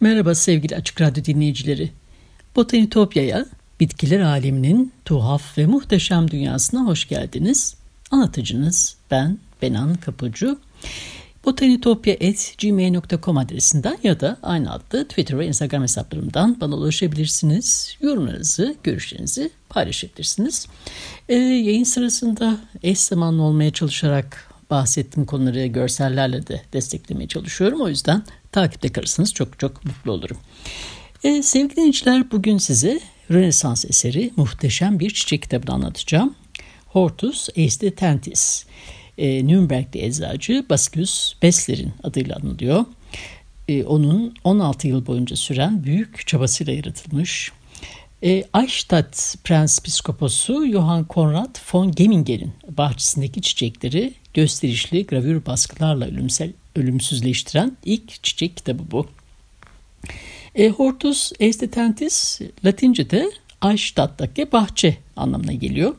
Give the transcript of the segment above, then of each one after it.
Merhaba sevgili Açık Radyo dinleyicileri. Botanitopya'ya, bitkiler aleminin tuhaf ve muhteşem dünyasına hoş geldiniz. Anlatıcınız ben Benan Kapucu. botanitopya.gmail.com adresinden ya da aynı adlı Twitter ve Instagram hesaplarımdan bana ulaşabilirsiniz. Yorumlarınızı, görüşlerinizi paylaşabilirsiniz. Ee, yayın sırasında eş zamanlı olmaya çalışarak bahsettiğim konuları görsellerle de desteklemeye çalışıyorum. O yüzden takipte kalırsanız çok çok mutlu olurum. Ee, sevgili dinleyiciler bugün size Rönesans eseri muhteşem bir çiçek kitabını anlatacağım. Hortus aesthetentis. Ee, Nürnberg'li eczacı Basilius Bessler'in adıyla anılıyor. Ee, onun 16 yıl boyunca süren büyük çabasıyla yaratılmış. E, Eichstätt Prens Piskoposu Johann Konrad von Gemminger'in bahçesindeki çiçekleri gösterişli gravür baskılarla ölümsel, ölümsüzleştiren ilk çiçek kitabı bu. E, Hortus aesthetentis Latince'de Eichstadt'taki bahçe anlamına geliyor.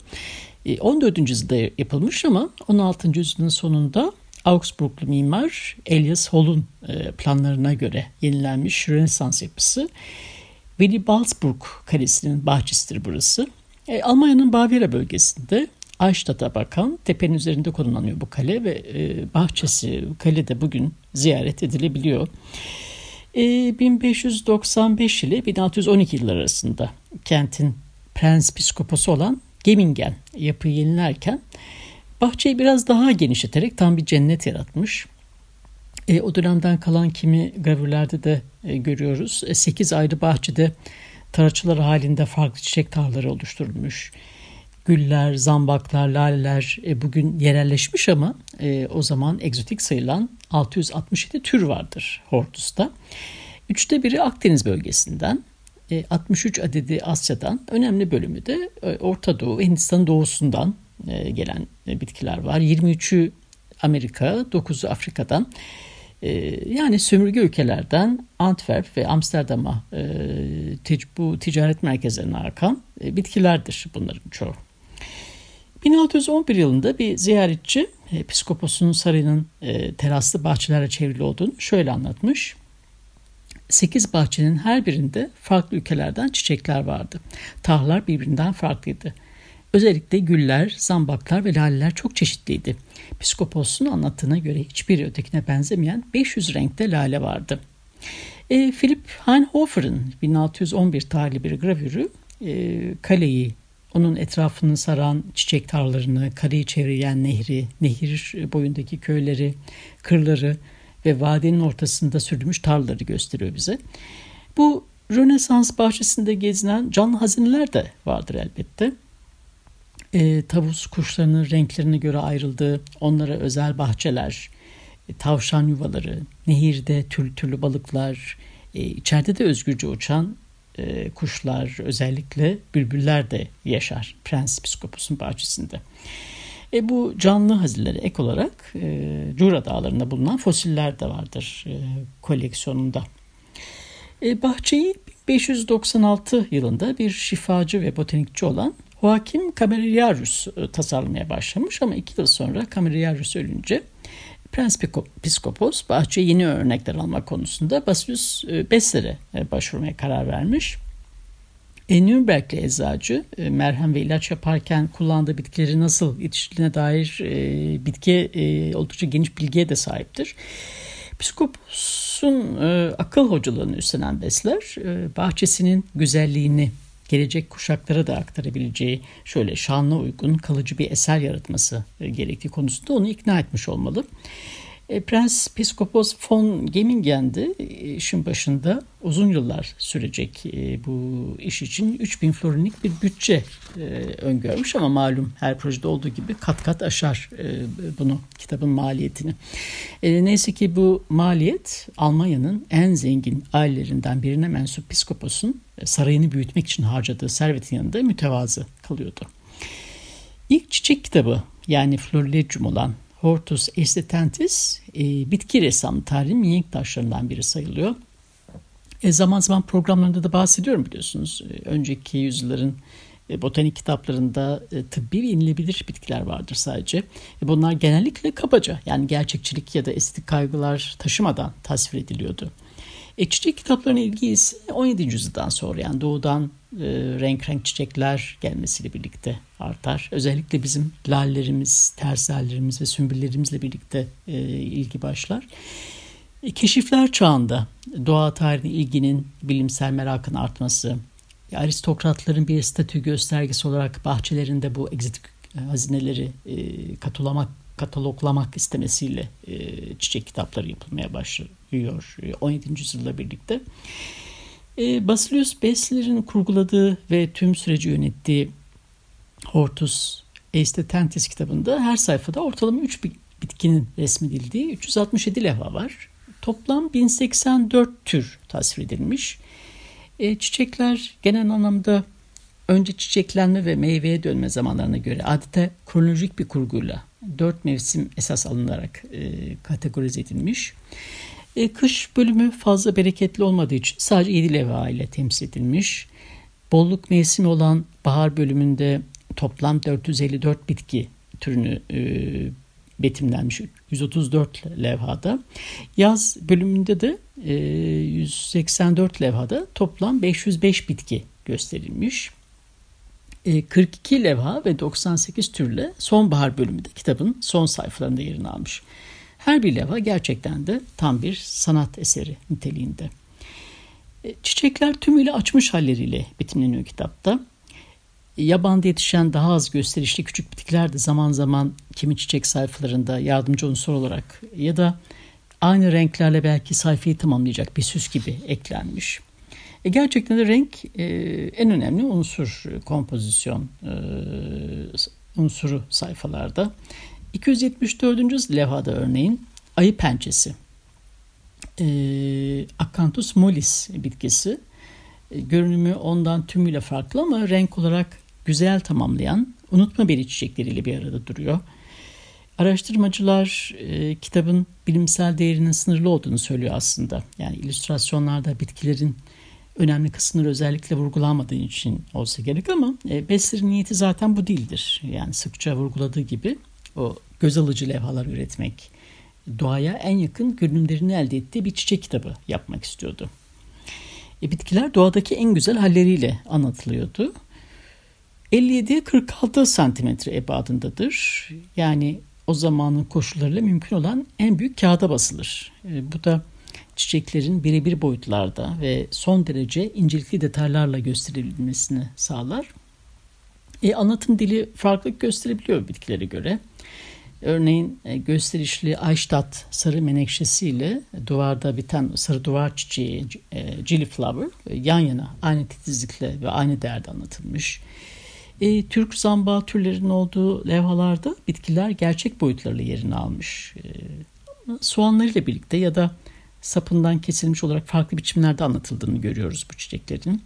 E, 14. yüzyılda yapılmış ama 16. yüzyılın sonunda Augsburglu mimar Elias Holl'un e, planlarına göre yenilenmiş Rönesans yapısı. Willy Balsburg Kalesi'nin bahçesidir burası. E, Almanya'nın Bavyera bölgesinde Eichstadt'a bakan tepenin üzerinde konumlanıyor bu kale ve e, bahçesi kale de bugün ziyaret edilebiliyor. E, 1595 ile 1612 yıllar arasında kentin prens piskoposu olan Gemingen yapıyı yenilerken bahçeyi biraz daha genişleterek tam bir cennet yaratmış. E, o dönemden kalan kimi gravürlerde de e, görüyoruz. E, 8 ayrı bahçede taraçılar halinde farklı çiçek tarlaları oluşturulmuş güller, zambaklar, laleler e, bugün yerelleşmiş ama e, o zaman egzotik sayılan 667 tür vardır Hortus'ta. Üçte biri Akdeniz bölgesinden, e, 63 adedi Asya'dan, önemli bölümü de e, Orta Doğu Hindistan doğusundan e, gelen e, bitkiler var. 23'ü Amerika, 9'u Afrika'dan. E, yani sömürge ülkelerden Antwerp ve Amsterdam'a e, bu ticaret merkezlerine akan e, bitkilerdir bunların çoğu. 1611 yılında bir ziyaretçi Episkoposun sarayının e, teraslı bahçelerle çevrili olduğunu şöyle anlatmış. Sekiz bahçenin her birinde farklı ülkelerden çiçekler vardı. Tahlar birbirinden farklıydı. Özellikle güller, zambaklar ve laleler çok çeşitliydi. Piskoposun anlattığına göre hiçbiri ötekine benzemeyen 500 renkte lale vardı. E, Philip Heinhofer'ın 1611 tarihli bir gravürü e, kaleyi onun etrafını saran çiçek tarlalarını, kaleyi çevreyen nehri, nehir boyundaki köyleri, kırları ve vadenin ortasında sürülmüş tarlaları gösteriyor bize. Bu Rönesans bahçesinde gezinen canlı hazineler de vardır elbette. E, tavus kuşlarının renklerine göre ayrıldığı onlara özel bahçeler, e, tavşan yuvaları, nehirde türlü türlü balıklar, e, içeride de özgürce uçan e, kuşlar özellikle bülbüller de yaşar Prens Piskopos'un bahçesinde. E, bu canlı hazinelere ek olarak e, Jura dağlarında bulunan fosiller de vardır e, koleksiyonunda. E, bahçeyi 596 yılında bir şifacı ve botanikçi olan Joachim Cameriarius e, tasarlamaya başlamış ama iki yıl sonra Cameriarius ölünce Prens Piskopos bahçe yeni örnekler alma konusunda Basilius e, Besser'e e, başvurmaya karar vermiş. E, Nürnbergli eczacı e, merhem ve ilaç yaparken kullandığı bitkileri nasıl yetiştirdiğine dair e, bitki e, oldukça geniş bilgiye de sahiptir. Psikopos'un e, akıl hocalığını üstlenen Besler e, bahçesinin güzelliğini gelecek kuşaklara da aktarabileceği şöyle şanlı uygun kalıcı bir eser yaratması e, gerektiği konusunda onu ikna etmiş olmalı. E, Prens Piskopos von Gemingen de işin başında uzun yıllar sürecek e, bu iş için 3000 florinlik bir bütçe e, öngörmüş ama malum her projede olduğu gibi kat kat aşar bunu kitabın maliyetini. Neyse ki bu maliyet Almanya'nın en zengin ailelerinden birine mensup Piskopos'un sarayını büyütmek için harcadığı servetin yanında mütevazı kalıyordu. İlk çiçek kitabı yani Florilegium olan Hortus estetentis e, bitki ressamı tarihin mihenk taşlarından biri sayılıyor. E, zaman zaman programlarında da bahsediyorum biliyorsunuz. E, önceki yüzyılların e, botanik kitaplarında e, tıbbi ve yenilebilir bitkiler vardır sadece. E, bunlar genellikle kabaca yani gerçekçilik ya da estetik kaygılar taşımadan tasvir ediliyordu. E, çiçek kitaplarına ilgi ise 17. yüzyıldan sonra yani doğudan e, renk renk çiçekler gelmesiyle birlikte artar. Özellikle bizim lallerimiz, tersallerimiz ve sümbüllerimizle birlikte e, ilgi başlar. E, keşifler çağında doğa tarihine ilginin, bilimsel merakın artması, aristokratların bir statü göstergesi olarak bahçelerinde bu egzotik e, hazineleri e, katulamak kataloglamak istemesiyle e, çiçek kitapları yapılmaya başlıyor 17. E, yüzyılla birlikte. E, Basilius Besler'in kurguladığı ve tüm süreci yönettiği Hortus Aestetentis kitabında her sayfada ortalama 3 bitkinin resmedildiği 367 levha var. Toplam 1084 tür tasvir edilmiş. E, çiçekler genel anlamda önce çiçeklenme ve meyveye dönme zamanlarına göre adeta kronolojik bir kurguyla dört mevsim esas alınarak e, kategorize edilmiş. E, kış bölümü fazla bereketli olmadığı için sadece 7 levha ile temsil edilmiş. Bolluk mevsimi olan bahar bölümünde toplam 454 bitki türünü e, betimlenmiş 134 levhada. Yaz bölümünde de e, 184 levhada toplam 505 bitki gösterilmiş. 42 e, levha ve 98 türle sonbahar bölümünde kitabın son sayfalarında yerini almış. Her bir levha gerçekten de tam bir sanat eseri niteliğinde. E, çiçekler tümüyle açmış halleriyle betimleniyor kitapta. Yabanda yetişen daha az gösterişli küçük bitkiler de zaman zaman kimi çiçek sayfalarında yardımcı unsur olarak ya da aynı renklerle belki sayfayı tamamlayacak bir süs gibi eklenmiş. E gerçekten de renk e, en önemli unsur kompozisyon e, unsuru sayfalarda. 274. levhada örneğin ayı pençesi. E, Acanthus mollis bitkisi. E, görünümü ondan tümüyle farklı ama renk olarak güzel tamamlayan unutma beri çiçekleriyle bir arada duruyor. Araştırmacılar e, kitabın bilimsel değerinin sınırlı olduğunu söylüyor aslında. Yani illüstrasyonlarda bitkilerin önemli kısımları özellikle vurgulanmadığı için olsa gerek ama e, Besler'in niyeti zaten bu değildir. Yani sıkça vurguladığı gibi o göz alıcı levhalar üretmek, doğaya en yakın görünümlerini elde ettiği bir çiçek kitabı yapmak istiyordu. E, bitkiler doğadaki en güzel halleriyle anlatılıyordu. 57-46 santimetre ebadındadır. Yani o zamanın koşullarıyla mümkün olan en büyük kağıda basılır. E, bu da çiçeklerin birebir boyutlarda ve son derece incelikli detaylarla gösterilmesini sağlar. E, anlatım dili farklılık gösterebiliyor bitkilere göre. Örneğin e, gösterişli Eichstatt sarı menekşesiyle duvarda biten sarı duvar çiçeği e, Gilliflower e, yan yana aynı titizlikle ve aynı değerde anlatılmış. E, Türk zamba türlerinin olduğu levhalarda bitkiler gerçek boyutlarıyla yerini almış. E, soğanlarıyla birlikte ya da sapından kesilmiş olarak farklı biçimlerde anlatıldığını görüyoruz bu çiçeklerin.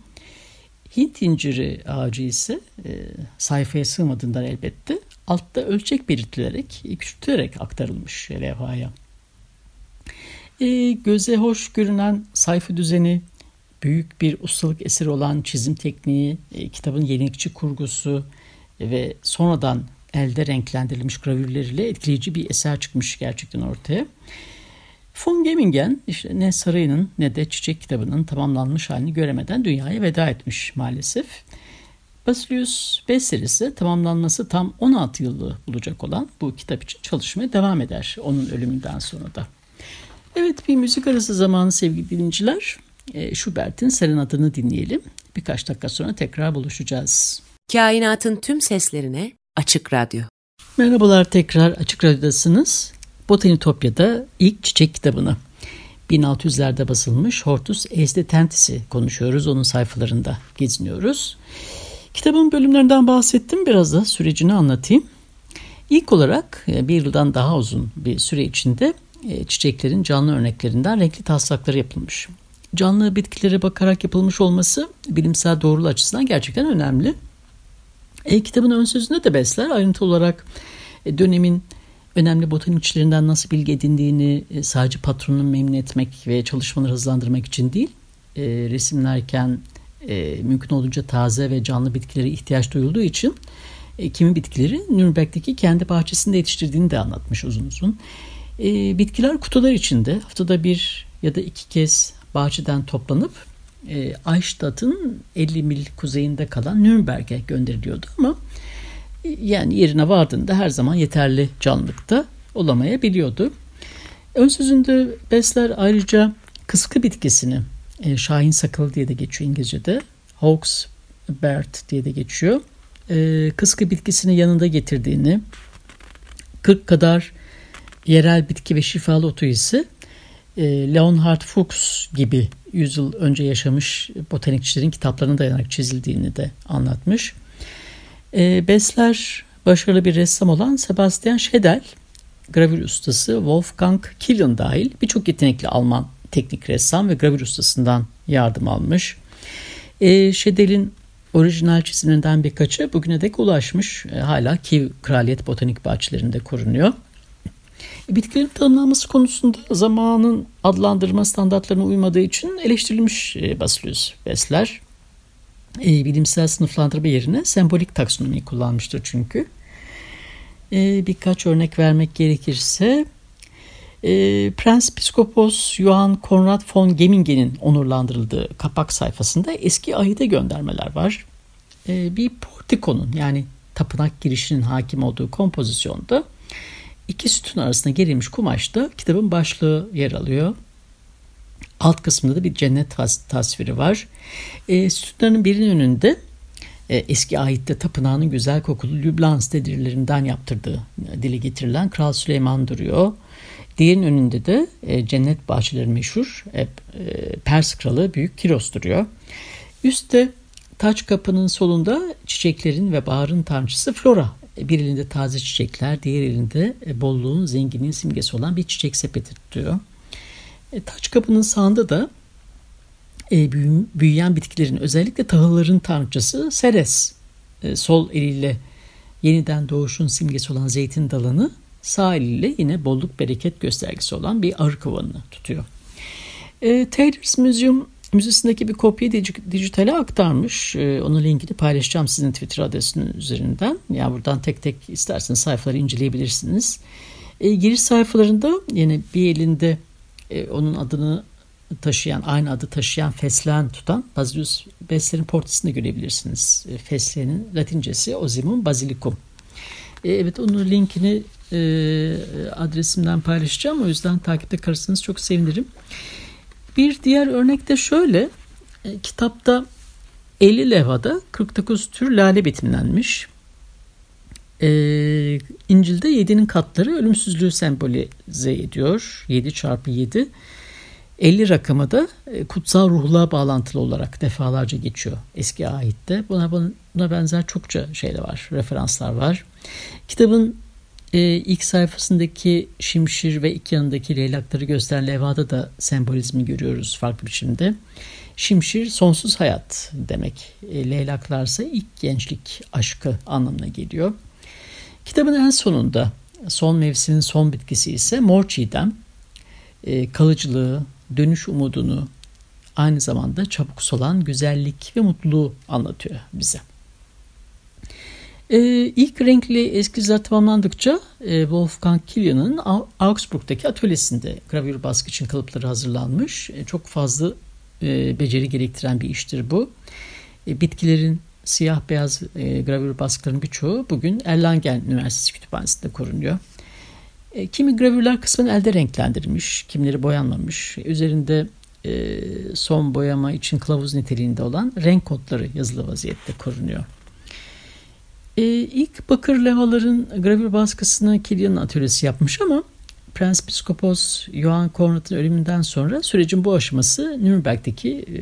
Hint inciri ağacı ise e, sayfaya sığmadığından elbette altta ölçek belirtilerek, küçültülerek aktarılmış levhaya. E, göze hoş görünen sayfa düzeni, büyük bir ustalık eseri olan çizim tekniği, e, kitabın yenilikçi kurgusu ve sonradan elde renklendirilmiş gravürleriyle etkileyici bir eser çıkmış gerçekten ortaya. Von Gemingen işte ne sarayının ne de çiçek kitabının tamamlanmış halini göremeden dünyaya veda etmiş maalesef. Basilius Besser ise tamamlanması tam 16 yılı bulacak olan bu kitap için çalışmaya devam eder onun ölümünden sonra da. Evet bir müzik arası zamanı sevgili dinleyiciler. E, Schubert'in Serenadını dinleyelim. Birkaç dakika sonra tekrar buluşacağız. Kainatın tüm seslerine Açık Radyo. Merhabalar tekrar Açık Radyo'dasınız. Botanitopya'da ilk çiçek kitabını 1600'lerde basılmış Hortus Estetentis'i konuşuyoruz. Onun sayfalarında geziniyoruz. Kitabın bölümlerinden bahsettim. Biraz da sürecini anlatayım. İlk olarak e, bir yıldan daha uzun bir süre içinde e, çiçeklerin canlı örneklerinden renkli taslakları yapılmış. Canlı bitkilere bakarak yapılmış olması bilimsel doğruluğu açısından gerçekten önemli. E, kitabın ön sözünde de besler ayrıntı olarak e, dönemin önemli botanikçilerinden nasıl bilgi edindiğini e, sadece patronunu memnun etmek ve çalışmaları hızlandırmak için değil, e, resimlerken e, mümkün olduğunca taze ve canlı bitkilere ihtiyaç duyulduğu için e, kimi bitkileri Nürnberg'deki kendi bahçesinde yetiştirdiğini de anlatmış uzun uzun. E, bitkiler kutular içinde haftada bir ya da iki kez bahçeden toplanıp e, Eichstadt'ın 50 mil kuzeyinde kalan Nürnberg'e gönderiliyordu ama yani yerine vardığında her zaman yeterli canlılıkta olamayabiliyordu. Ön sözünde Besler ayrıca kıskı bitkisini e, Şahin sakalı diye de geçiyor İngilizce'de. Hawks Bird diye de geçiyor. E, kıskı bitkisini yanında getirdiğini 40 kadar yerel bitki ve şifalı otu ise e, Leonhard Fuchs gibi yüzyıl önce yaşamış botanikçilerin kitaplarına dayanarak çizildiğini de anlatmış. E, Besler başarılı bir ressam olan Sebastian Schedel, gravür ustası Wolfgang Killian dahil birçok yetenekli Alman teknik ressam ve gravür ustasından yardım almış. E, Schedel'in orijinal çizimlerinden birkaçı bugüne dek ulaşmış. E, hala Kiev Kraliyet Botanik Bahçelerinde korunuyor. E, bitkilerin tanımlanması konusunda zamanın adlandırma standartlarına uymadığı için eleştirilmiş e, Basilius Besler. E, bilimsel sınıflandırma yerine sembolik taksonomiyi kullanmıştır çünkü. E, birkaç örnek vermek gerekirse e, Prens Piskopos Johann Konrad von Gemmingen'in onurlandırıldığı kapak sayfasında eski ahide göndermeler var. E, bir portikonun yani tapınak girişinin hakim olduğu kompozisyonda iki sütun arasında gerilmiş kumaşta kitabın başlığı yer alıyor. Alt kısmında da bir cennet tas- tasviri var. E, sütunların birinin önünde e, eski ahitte tapınağının güzel kokulu Lüblans dedirlerinden yaptırdığı e, dile getirilen Kral Süleyman duruyor. Diğerinin önünde de e, cennet bahçeleri meşhur e, e, Pers kralı Büyük Kiros duruyor. Üstte taç kapının solunda çiçeklerin ve baharın tanrıçısı Flora bir elinde taze çiçekler, diğer elinde bolluğun, zenginliğin simgesi olan bir çiçek sepeti tutuyor. E, taç kapının sağında da e, büyüyen bitkilerin özellikle tahılların tanrıçası Seres e, sol eliyle yeniden doğuşun simgesi olan zeytin dalını sağ eliyle yine bolluk bereket göstergesi olan bir arı kovanını tutuyor. E, Taylor's Museum Müzesindeki bir kopyayı dijitale aktarmış. Ee, onun linkini paylaşacağım sizin Twitter adresinin üzerinden. Ya yani buradan tek tek isterseniz sayfaları inceleyebilirsiniz. E, giriş sayfalarında yine bir elinde e, onun adını taşıyan, aynı adı taşıyan fesleğen tutan Basilius Besler'in portresini görebilirsiniz. E, fesleğenin latincesi Ozimum Basilicum. E, evet onun linkini e, adresimden paylaşacağım. O yüzden takipte kalırsanız çok sevinirim. Bir diğer örnek de şöyle. E, kitapta 50 levhada 49 tür lale betimlenmiş. E, İncil'de 7'nin katları ölümsüzlüğü sembolize ediyor. 7 çarpı 7. 50 rakamı da e, kutsal ruhluğa bağlantılı olarak defalarca geçiyor eski ahitte. Buna, buna benzer çokça şey de var, referanslar var. Kitabın e, ilk sayfasındaki şimşir ve iki yanındaki leylakları gösteren levhada da sembolizmi görüyoruz farklı biçimde. Şimşir sonsuz hayat demek. E, leylaklarsa ilk gençlik aşkı anlamına geliyor. Kitabın en sonunda son mevsimin son bitkisi ise mor çiğdem. E, kalıcılığı, dönüş umudunu, aynı zamanda çabuk solan güzellik ve mutluluğu anlatıyor bize. Ee, ilk renkli eskizler tamamlandıkça e, Wolfgang Kilian'ın Augsburg'daki atölyesinde gravür baskı için kalıpları hazırlanmış. E, çok fazla e, beceri gerektiren bir iştir bu. E, bitkilerin siyah beyaz e, gravür baskılarının birçoğu bugün Erlangen Üniversitesi Kütüphanesi'nde korunuyor. E, kimi gravürler kısmen elde renklendirilmiş, kimileri boyanmamış. Üzerinde e, son boyama için kılavuz niteliğinde olan renk kodları yazılı vaziyette korunuyor. E, ilk bakır levhaların gravür baskısını Kilian'ın atölyesi yapmış ama Prens Piskopos Johann Konrad'ın ölümünden sonra sürecin bu aşaması Nürnberg'deki e,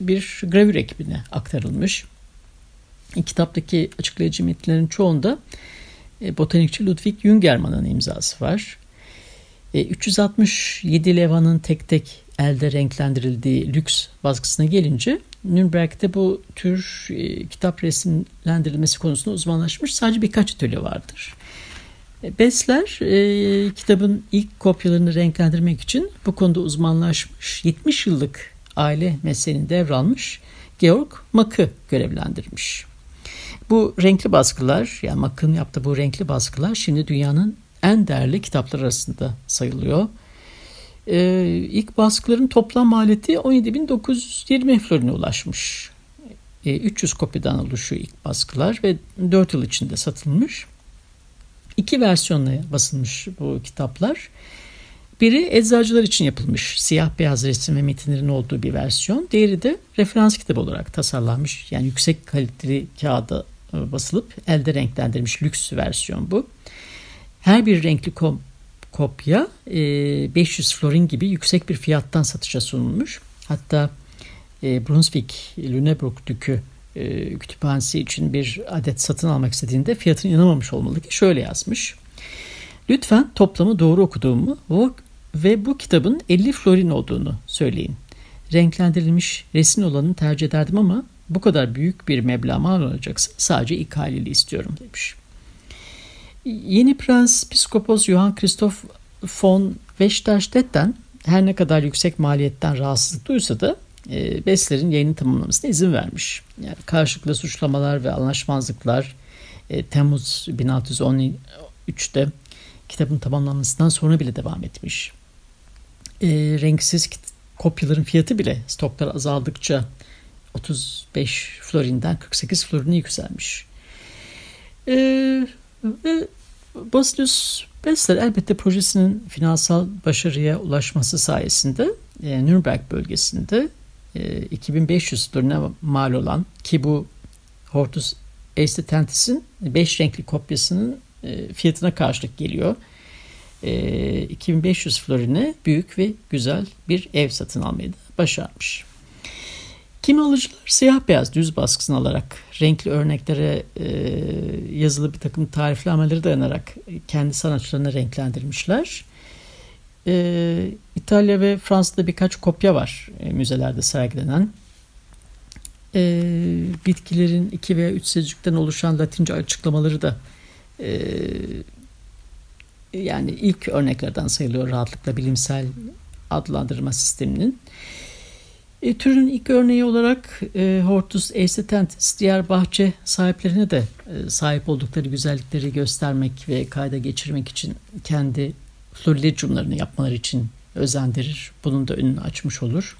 bir gravür ekibine aktarılmış. Kitaptaki açıklayıcı metinlerin çoğunda e, botanikçi Ludwig Jüngermann'ın imzası var. 367 e, levanın tek tek elde renklendirildiği lüks baskısına gelince Nürnberg'de bu tür e, kitap resimlendirilmesi konusunda uzmanlaşmış sadece birkaç atölye vardır. Besler e, kitabın ilk kopyalarını renklendirmek için bu konuda uzmanlaşmış 70 yıllık aile mesleğini devralmış Georg Mak'ı görevlendirmiş. Bu renkli baskılar yani Mak'ın yaptığı bu renkli baskılar şimdi dünyanın en değerli kitaplar arasında sayılıyor. Ee, ilk baskıların toplam maliyeti 17.920 florine ulaşmış. Ee, 300 kopyadan oluşuyor ilk baskılar ve 4 yıl içinde satılmış. İki versiyonla basılmış bu kitaplar. Biri eczacılar için yapılmış siyah beyaz resim ve metinlerin olduğu bir versiyon. Diğeri de referans kitabı olarak tasarlanmış. Yani yüksek kaliteli kağıda basılıp elde renklendirilmiş lüks versiyon bu. Her bir renkli kom kopya 500 e, florin gibi yüksek bir fiyattan satışa sunulmuş. Hatta e, Brunswick Lüneburg Dükü e, kütüphanesi için bir adet satın almak istediğinde fiyatını inanamamış olmalı ki şöyle yazmış. Lütfen toplamı doğru okuduğumu ve bu kitabın 50 florin olduğunu söyleyin. Renklendirilmiş resim olanını tercih ederdim ama bu kadar büyük bir meblağ mal olacaksa sadece ilk haliyle istiyorum demiş. Yeni Prens Piskopos Johann Christoph von Westerstedt'ten her ne kadar yüksek maliyetten rahatsızlık duysa da e, Besler'in yayını tamamlamasına izin vermiş. Yani karşılıklı suçlamalar ve anlaşmazlıklar e, Temmuz 1613'te kitabın tamamlanmasından sonra bile devam etmiş. E, renksiz kopyaların fiyatı bile stoklar azaldıkça 35 florinden 48 florine yükselmiş. E, ve Basilius Bessler elbette projesinin finansal başarıya ulaşması sayesinde e, Nürnberg bölgesinde e, 2500 florine mal olan ki bu Hortus Estetentis'in 5 renkli kopyasının e, fiyatına karşılık geliyor. E, 2500 florine büyük ve güzel bir ev satın almayı da başarmış. Kimi alıcılar siyah beyaz düz baskısını alarak renkli örneklere e, yazılı bir takım tariflemeleri dayanarak kendi sanatçılarını renklendirmişler. E, İtalya ve Fransa'da birkaç kopya var e, müzelerde sergilenen. E, bitkilerin iki veya üç sözcükten oluşan latince açıklamaları da e, yani ilk örneklerden sayılıyor rahatlıkla bilimsel adlandırma sisteminin. Türün ilk örneği olarak e, Hortus aesthetentis diğer bahçe sahiplerine de e, sahip oldukları güzellikleri göstermek ve kayda geçirmek için kendi florilegiumlarını yapmaları için özendirir. Bunun da önünü açmış olur.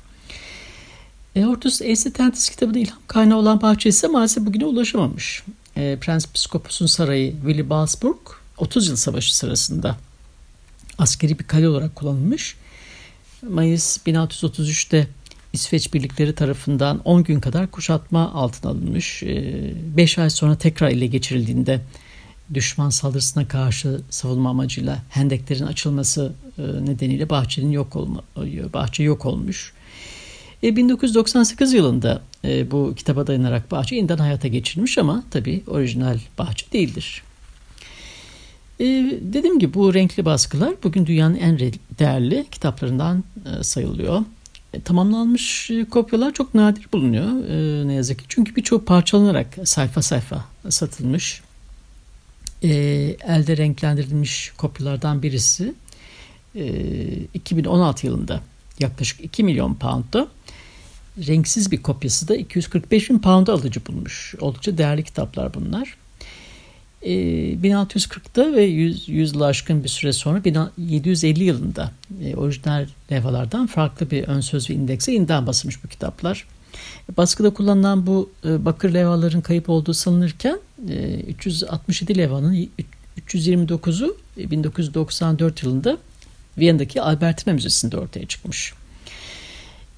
E, Hortus aesthetentis kitabının ilham kaynağı olan bahçe ise maalesef bugüne ulaşamamış. E, Prens Piskopos'un sarayı Willy Balsburg 30 yıl savaşı sırasında askeri bir kale olarak kullanılmış. Mayıs 1633'te İsveç birlikleri tarafından 10 gün kadar kuşatma altına alınmış. 5 ee, ay sonra tekrar ele geçirildiğinde düşman saldırısına karşı savunma amacıyla hendeklerin açılması e, nedeniyle bahçenin yok olma, bahçe yok olmuş. 1998 e, yılında e, bu kitaba dayanarak bahçe yeniden hayata geçirilmiş ama tabi orijinal bahçe değildir. Dediğim gibi bu renkli baskılar bugün dünyanın en değerli kitaplarından sayılıyor. E, tamamlanmış e, kopyalar çok nadir bulunuyor e, ne yazık ki. Çünkü birçoğu parçalanarak sayfa sayfa satılmış. Elde renklendirilmiş kopyalardan birisi e, 2016 yılında yaklaşık 2 milyon poundda renksiz bir kopyası da 245 bin pound'a alıcı bulmuş. Oldukça değerli kitaplar bunlar. 1640'da ee, ve 100, 100 yıl aşkın bir süre sonra 1750 yılında e, orijinal levhalardan farklı bir ön söz ve indekse yeniden basılmış bu kitaplar. Baskıda kullanılan bu e, bakır levhaların kayıp olduğu sanılırken e, 367 levhanın 329'u 1994 e, yılında Viyana'daki Albertina Müzesi'nde ortaya çıkmış.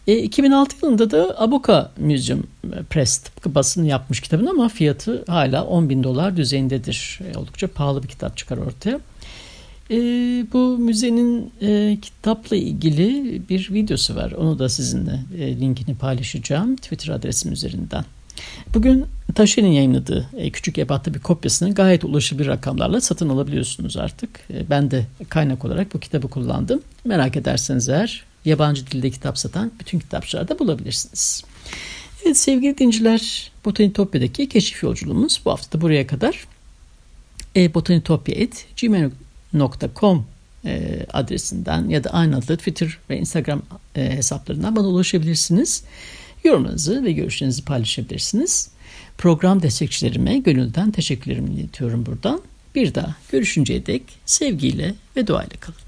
E, 2006 yılında da Abuka Museum Press tıpkı basını yapmış kitabın ama fiyatı hala 10 bin dolar düzeyindedir. E, oldukça pahalı bir kitap çıkar ortaya. E, bu müzenin e, kitapla ilgili bir videosu var. Onu da sizinle e, linkini paylaşacağım Twitter adresim üzerinden. Bugün Taşer'in yayınladığı e, küçük ebatta bir kopyasını gayet ulaşılır rakamlarla satın alabiliyorsunuz artık. E, ben de kaynak olarak bu kitabı kullandım. Merak ederseniz eğer yabancı dilde kitap satan bütün kitapçılarda bulabilirsiniz. Evet sevgili dinciler Botanitopya'daki keşif yolculuğumuz bu hafta da buraya kadar. E, botanitopya.gmail.com e, adresinden ya da aynı adlı Twitter ve Instagram e, hesaplarından bana ulaşabilirsiniz. Yorumlarınızı ve görüşlerinizi paylaşabilirsiniz. Program destekçilerime gönülden teşekkürlerimi iletiyorum buradan. Bir daha görüşünceye dek sevgiyle ve duayla kalın.